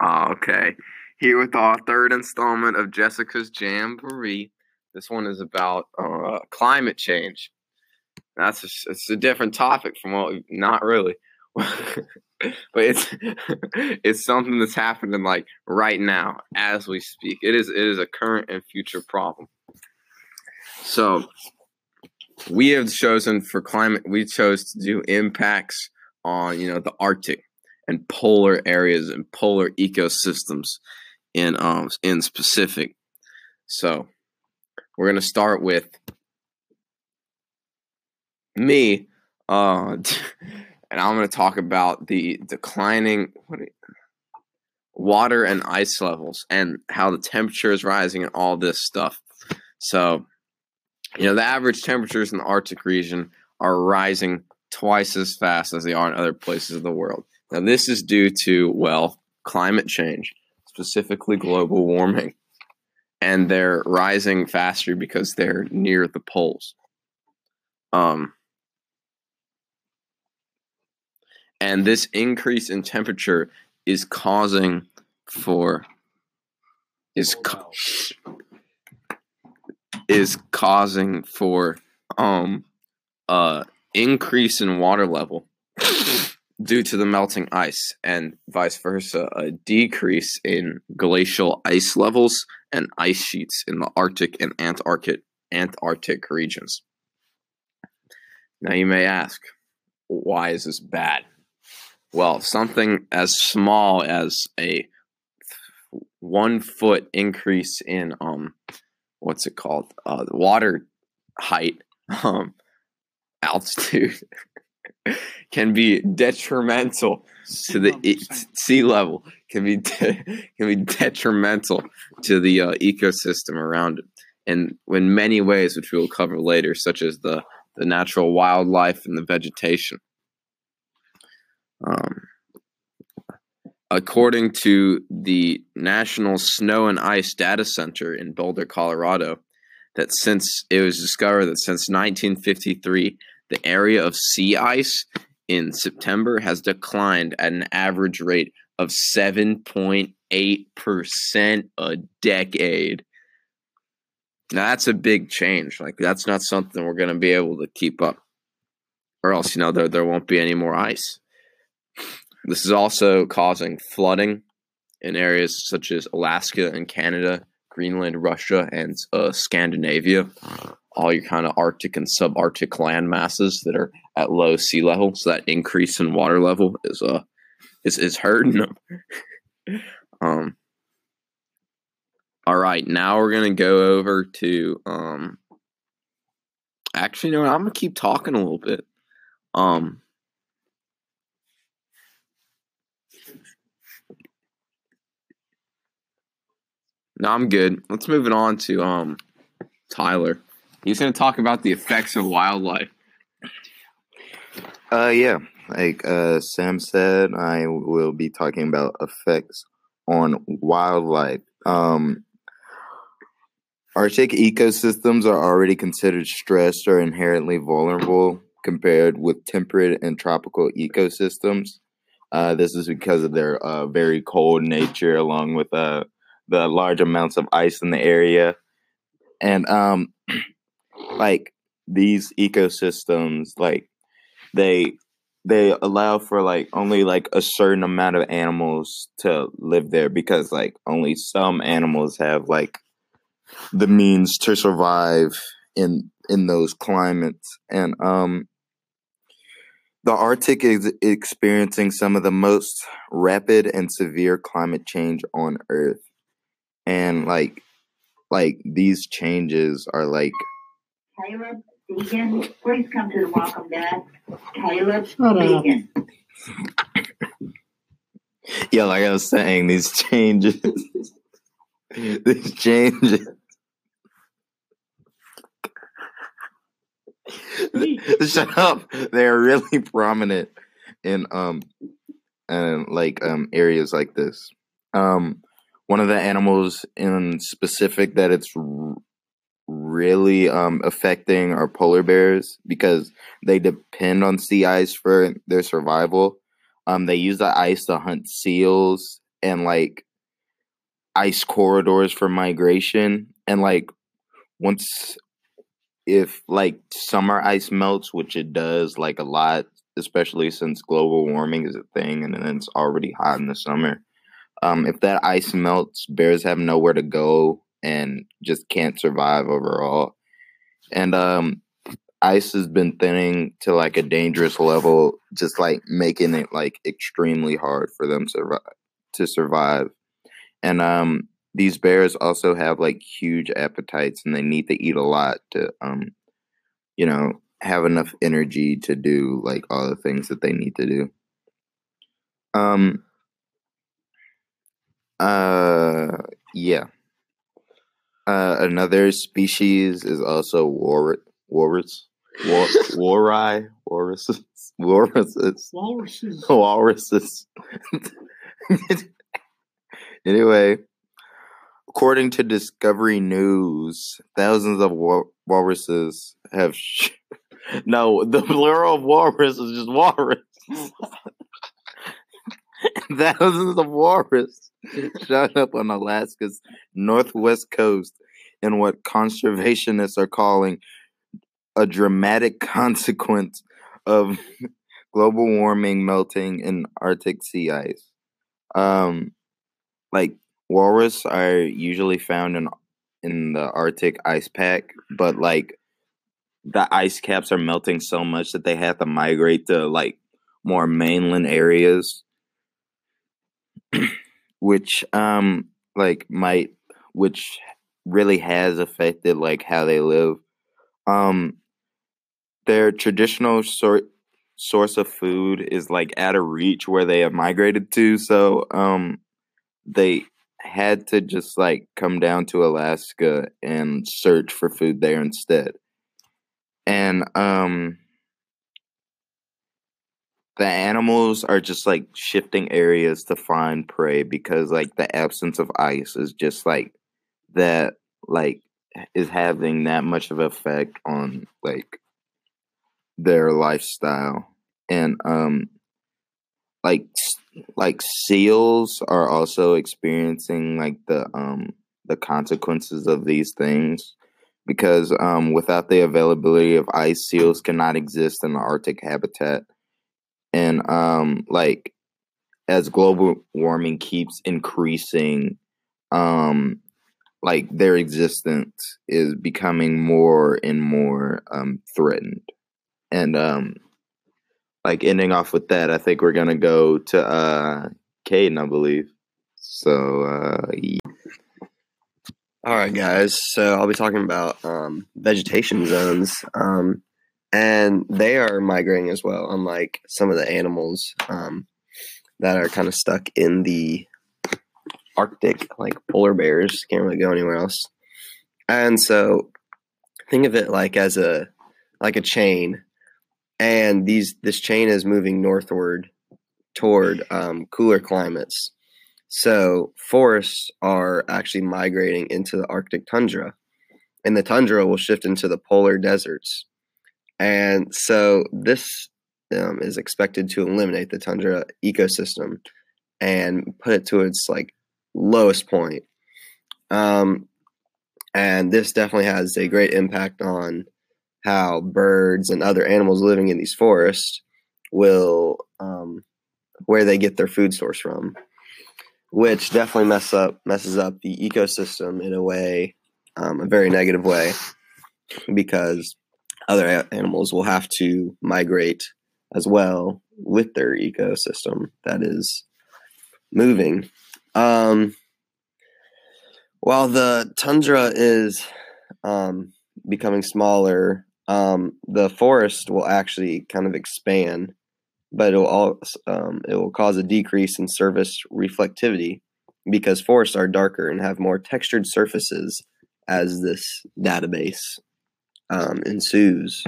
Ah, okay. Here with our third installment of Jessica's Jamboree. This one is about uh, climate change. That's a, it's a different topic from what we, not really, but it's it's something that's happening like right now as we speak. It is it is a current and future problem. So we have chosen for climate. We chose to do impacts on you know the Arctic and polar areas and polar ecosystems in um in specific. So we're gonna start with me, uh, and I'm gonna talk about the declining water and ice levels and how the temperature is rising and all this stuff. So, you know, the average temperatures in the Arctic region are rising twice as fast as they are in other places of the world. Now, this is due to, well, climate change, specifically global warming. And they're rising faster because they're near the poles. Um, and this increase in temperature is causing for is is causing for um uh increase in water level due to the melting ice and vice versa a decrease in glacial ice levels and ice sheets in the arctic and antarctic antarctic regions. Now you may ask why is this bad? Well something as small as a one foot increase in um what's it called? Uh water height um altitude can be detrimental to the e- sea level can be de- can be detrimental to the uh, ecosystem around it. And in many ways which we will cover later such as the the natural wildlife and the vegetation. Um, according to the National Snow and Ice Data Center in Boulder, Colorado, that since it was discovered that since 1953, the area of sea ice in September has declined at an average rate of 7.8% a decade. Now that's a big change. Like that's not something we're going to be able to keep up. Or else, you know, there there won't be any more ice. This is also causing flooding in areas such as Alaska and Canada, Greenland, Russia, and uh, Scandinavia. All your kind of Arctic and subarctic land masses that are at low sea level. So that increase in water level is uh is is hurting them. um. All right, now we're gonna go over to um. Actually, no, I'm gonna keep talking a little bit. Um. No, I'm good. Let's move it on to um Tyler. He's going to talk about the effects of wildlife. Uh, yeah, like uh, Sam said, I will be talking about effects on wildlife. Um, Arctic ecosystems are already considered stressed or inherently vulnerable compared with temperate and tropical ecosystems. Uh, this is because of their uh, very cold nature, along with uh, the large amounts of ice in the area. And um, like these ecosystems, like they they allow for like only like a certain amount of animals to live there because like only some animals have like the means to survive in in those climates. And um the arctic is experiencing some of the most rapid and severe climate change on earth. And like like these changes are like Caleb Deegan, please come to the welcome desk. Caleb Shut up. Deegan. yeah like i was saying these changes these changes shut up they're really prominent in um and like um areas like this um one of the animals in specific that it's r- really um affecting are polar bears because they depend on sea ice for their survival. Um they use the ice to hunt seals and like ice corridors for migration. And like once if like summer ice melts which it does like a lot especially since global warming is a thing and then it's already hot in the summer um, if that ice melts bears have nowhere to go and just can't survive overall. And um ice has been thinning to like a dangerous level just like making it like extremely hard for them survive to survive. And um these bears also have like huge appetites and they need to eat a lot to um you know have enough energy to do like all the things that they need to do. Um uh yeah uh another species is also war walrus war wari walruses walruses Walruses. walruses. Anyway according to discovery news thousands of wa- walruses have sh- no the plural of walrus is just walrus thousands of walrus shot up on alaska's northwest coast in what conservationists are calling a dramatic consequence of global warming melting in arctic sea ice. Um like walrus are usually found in in the arctic ice pack but like the ice caps are melting so much that they have to migrate to like more mainland areas which um like might which really has affected like how they live um their traditional sort source of food is like out of reach where they have migrated to so um they had to just like come down to Alaska and search for food there instead. And um the animals are just like shifting areas to find prey because like the absence of ice is just like that like is having that much of effect on like their lifestyle. And um like like seals are also experiencing like the um the consequences of these things because um without the availability of ice seals cannot exist in the arctic habitat and um like as global warming keeps increasing um like their existence is becoming more and more um threatened and um like ending off with that i think we're gonna go to uh Caden, i believe so uh yeah. All right, guys. So I'll be talking about um, vegetation zones, um, and they are migrating as well. Unlike some of the animals um, that are kind of stuck in the Arctic, like polar bears, can't really go anywhere else. And so, think of it like as a like a chain, and these this chain is moving northward toward um, cooler climates. So forests are actually migrating into the Arctic tundra, and the tundra will shift into the polar deserts. And so this um, is expected to eliminate the tundra ecosystem and put it to its like lowest point. Um, and this definitely has a great impact on how birds and other animals living in these forests will um, where they get their food source from which definitely mess up messes up the ecosystem in a way, um, a very negative way, because other animals will have to migrate as well with their ecosystem that is moving. Um, while the tundra is um, becoming smaller, um, the forest will actually kind of expand but it will also, um, it will cause a decrease in surface reflectivity because forests are darker and have more textured surfaces as this database um, ensues,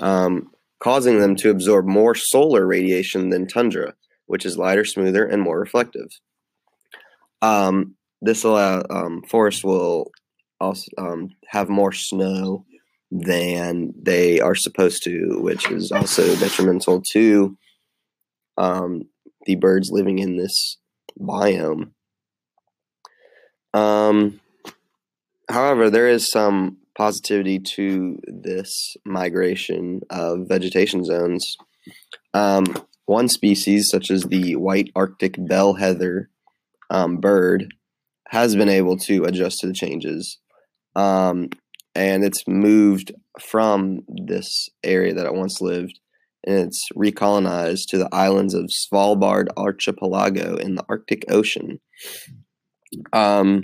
um, causing them to absorb more solar radiation than tundra, which is lighter, smoother, and more reflective. Um, this allow um, forests will also um, have more snow than they are supposed to, which is also detrimental to um, the birds living in this biome. Um, however, there is some positivity to this migration of vegetation zones. Um, one species, such as the white Arctic bell heather um, bird, has been able to adjust to the changes. Um, and it's moved from this area that it once lived and it's recolonized to the islands of Svalbard archipelago in the Arctic Ocean. Um,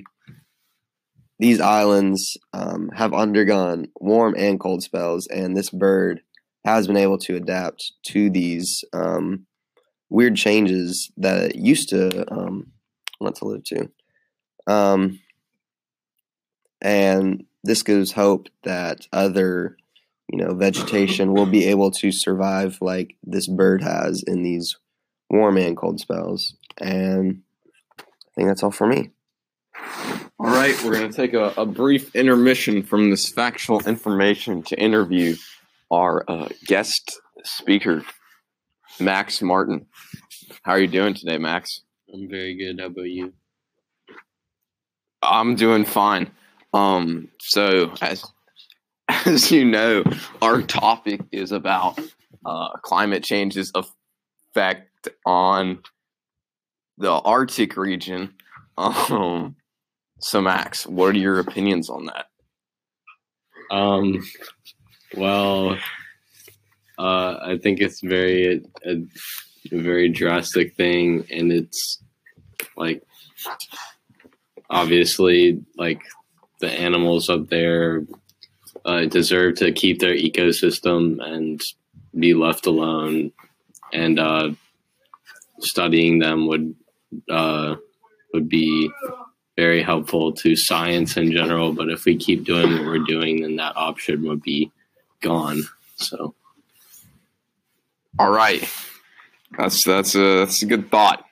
these islands um, have undergone warm and cold spells, and this bird has been able to adapt to these um, weird changes that it used to um, want to live to. Um, and this gives hope that other, you know, vegetation will be able to survive like this bird has in these warm and cold spells. And I think that's all for me. All right, we're going to take a, a brief intermission from this factual information to interview our uh, guest speaker, Max Martin. How are you doing today, Max? I'm very good. How about you? I'm doing fine. Um, so as as you know, our topic is about uh, climate change's effect on the Arctic region. Um, so Max, what are your opinions on that? Um, well, uh, I think it's very a, a very drastic thing, and it's like obviously like the animals up there uh, deserve to keep their ecosystem and be left alone, and uh, studying them would uh, would be very helpful to science in general. But if we keep doing what we're doing, then that option would be gone. So, All right, that's that's a that's a good thought.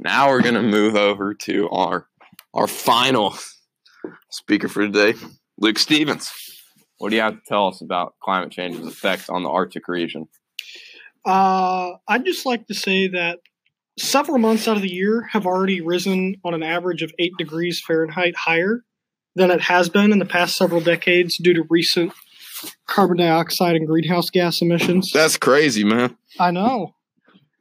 Now we're gonna move over to our our final speaker for today, Luke Stevens. What do you have to tell us about climate change's effect on the Arctic region? Uh, I'd just like to say that several months out of the year have already risen on an average of 8 degrees Fahrenheit higher than it has been in the past several decades due to recent carbon dioxide and greenhouse gas emissions. That's crazy, man. I know.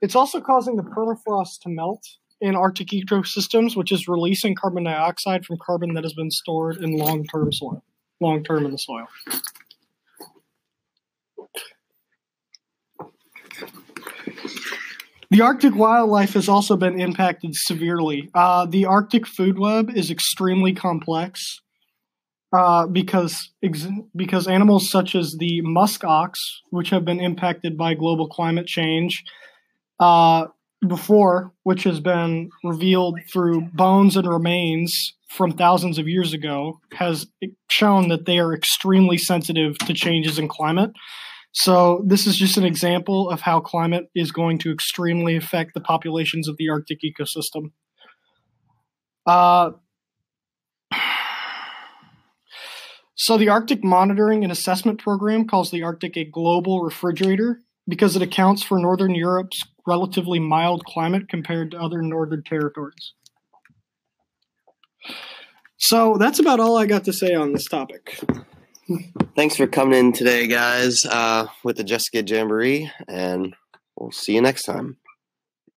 It's also causing the permafrost to melt in Arctic ecosystems, which is releasing carbon dioxide from carbon that has been stored in long term soil, long term in the soil. The Arctic wildlife has also been impacted severely. Uh, the Arctic food web is extremely complex uh, because ex- because animals such as the musk ox, which have been impacted by global climate change, uh, before, which has been revealed through bones and remains from thousands of years ago, has shown that they are extremely sensitive to changes in climate. So, this is just an example of how climate is going to extremely affect the populations of the Arctic ecosystem. Uh, so, the Arctic Monitoring and Assessment Program calls the Arctic a global refrigerator because it accounts for Northern Europe's relatively mild climate compared to other northern territories. So that's about all I got to say on this topic. Thanks for coming in today, guys, uh, with the Jessica Jamboree, and we'll see you next time.